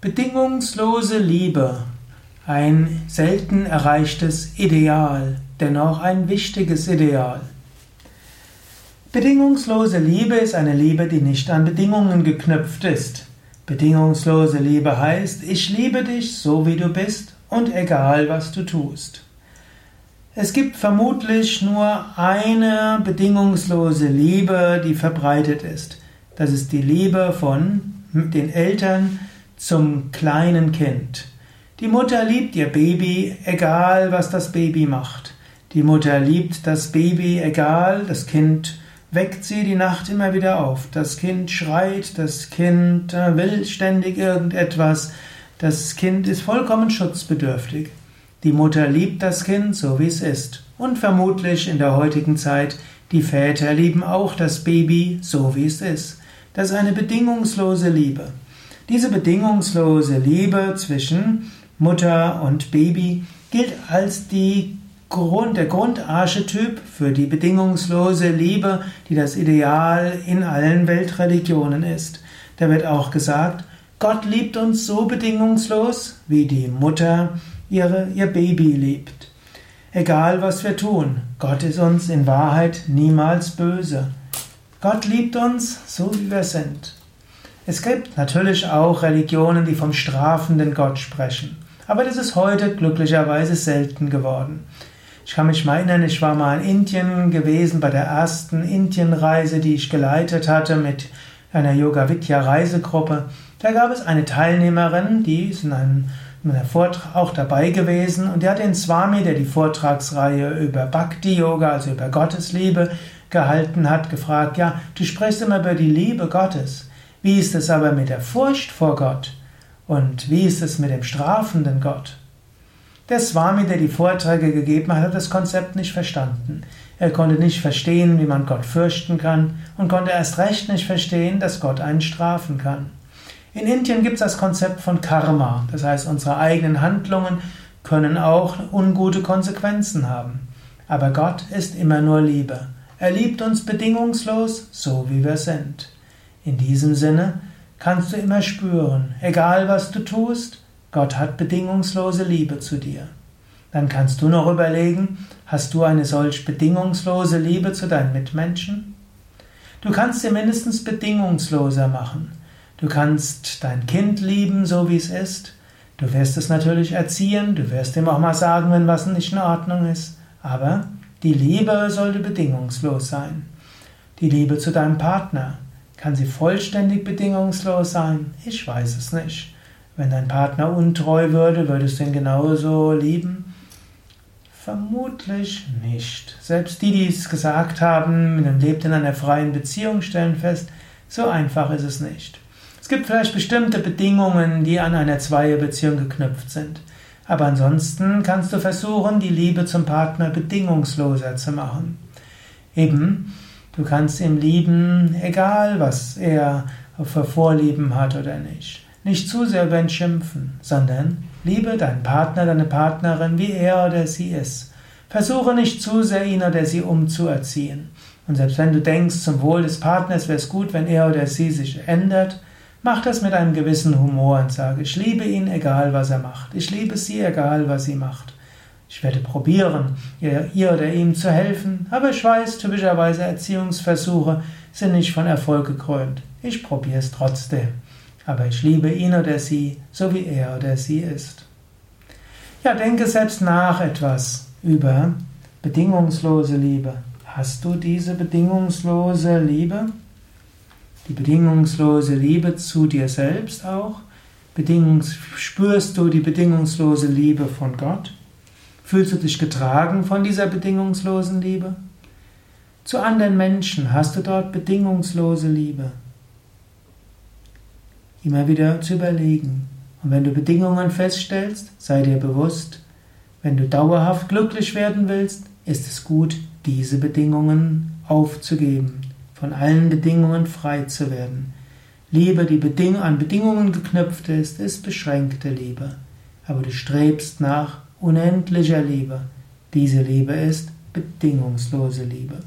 Bedingungslose Liebe, ein selten erreichtes Ideal, dennoch ein wichtiges Ideal. Bedingungslose Liebe ist eine Liebe, die nicht an Bedingungen geknüpft ist. Bedingungslose Liebe heißt, ich liebe dich so wie du bist und egal was du tust. Es gibt vermutlich nur eine bedingungslose Liebe, die verbreitet ist. Das ist die Liebe von den Eltern zum kleinen Kind. Die Mutter liebt ihr Baby, egal was das Baby macht. Die Mutter liebt das Baby, egal, das Kind weckt sie die Nacht immer wieder auf. Das Kind schreit, das Kind äh, will ständig irgendetwas, das Kind ist vollkommen schutzbedürftig. Die Mutter liebt das Kind so wie es ist. Und vermutlich in der heutigen Zeit, die Väter lieben auch das Baby so wie es ist. Das ist eine bedingungslose Liebe. Diese bedingungslose Liebe zwischen Mutter und Baby gilt als die Grund, der Grundarchetyp für die bedingungslose Liebe, die das Ideal in allen Weltreligionen ist. Da wird auch gesagt, Gott liebt uns so bedingungslos, wie die Mutter ihre, ihr Baby liebt. Egal was wir tun, Gott ist uns in Wahrheit niemals böse. Gott liebt uns so, wie wir sind. Es gibt natürlich auch Religionen, die vom strafenden Gott sprechen. Aber das ist heute glücklicherweise selten geworden. Ich kann mich mal erinnern, ich war mal in Indien gewesen bei der ersten Indienreise, die ich geleitet hatte mit einer Yoga Vidya Reisegruppe. Da gab es eine Teilnehmerin, die ist in einem, in einem Vortrag auch dabei gewesen und die hat den Swami, der die Vortragsreihe über Bhakti Yoga, also über Gottesliebe gehalten hat, gefragt, ja, du sprichst immer über die Liebe Gottes. Wie ist es aber mit der Furcht vor Gott? Und wie ist es mit dem strafenden Gott? Der Swami, der die Vorträge gegeben hat, hat das Konzept nicht verstanden. Er konnte nicht verstehen, wie man Gott fürchten kann und konnte erst recht nicht verstehen, dass Gott einen strafen kann. In Indien gibt es das Konzept von Karma, das heißt, unsere eigenen Handlungen können auch ungute Konsequenzen haben. Aber Gott ist immer nur Liebe. Er liebt uns bedingungslos, so wie wir sind. In diesem Sinne kannst du immer spüren, egal was du tust, Gott hat bedingungslose Liebe zu dir. Dann kannst du noch überlegen, hast du eine solch bedingungslose Liebe zu deinen Mitmenschen? Du kannst sie mindestens bedingungsloser machen. Du kannst dein Kind lieben, so wie es ist. Du wirst es natürlich erziehen, du wirst ihm auch mal sagen, wenn was nicht in Ordnung ist. Aber die Liebe sollte bedingungslos sein. Die Liebe zu deinem Partner, kann sie vollständig bedingungslos sein? Ich weiß es nicht. Wenn dein Partner untreu würde, würdest du ihn genauso lieben? Vermutlich nicht. Selbst die, die es gesagt haben, man lebt in einer freien Beziehung, stellen fest, so einfach ist es nicht. Es gibt vielleicht bestimmte Bedingungen, die an einer Zweierbeziehung geknüpft sind. Aber ansonsten kannst du versuchen, die Liebe zum Partner bedingungsloser zu machen. Eben, Du kannst ihn lieben, egal was er für Vorlieben hat oder nicht. Nicht zu sehr über ihn schimpfen, sondern liebe deinen Partner, deine Partnerin, wie er oder sie ist. Versuche nicht zu sehr ihn oder sie umzuerziehen. Und selbst wenn du denkst, zum Wohl des Partners wäre es gut, wenn er oder sie sich ändert, mach das mit einem gewissen Humor und sage, ich liebe ihn, egal was er macht. Ich liebe sie, egal was sie macht. Ich werde probieren, ihr, oder ihm zu helfen, aber ich weiß, typischerweise Erziehungsversuche sind nicht von Erfolg gekrönt. Ich probiere es trotzdem. Aber ich liebe ihn oder sie, so wie er oder sie ist. Ja, denke selbst nach etwas über bedingungslose Liebe. Hast du diese bedingungslose Liebe? Die bedingungslose Liebe zu dir selbst auch? Bedingungs spürst du die bedingungslose Liebe von Gott? Fühlst du dich getragen von dieser bedingungslosen Liebe? Zu anderen Menschen hast du dort bedingungslose Liebe. Immer wieder zu überlegen. Und wenn du Bedingungen feststellst, sei dir bewusst, wenn du dauerhaft glücklich werden willst, ist es gut, diese Bedingungen aufzugeben, von allen Bedingungen frei zu werden. Liebe, die an Bedingungen geknüpft ist, ist beschränkte Liebe. Aber du strebst nach unendlicher Liebe. Diese Liebe ist bedingungslose Liebe.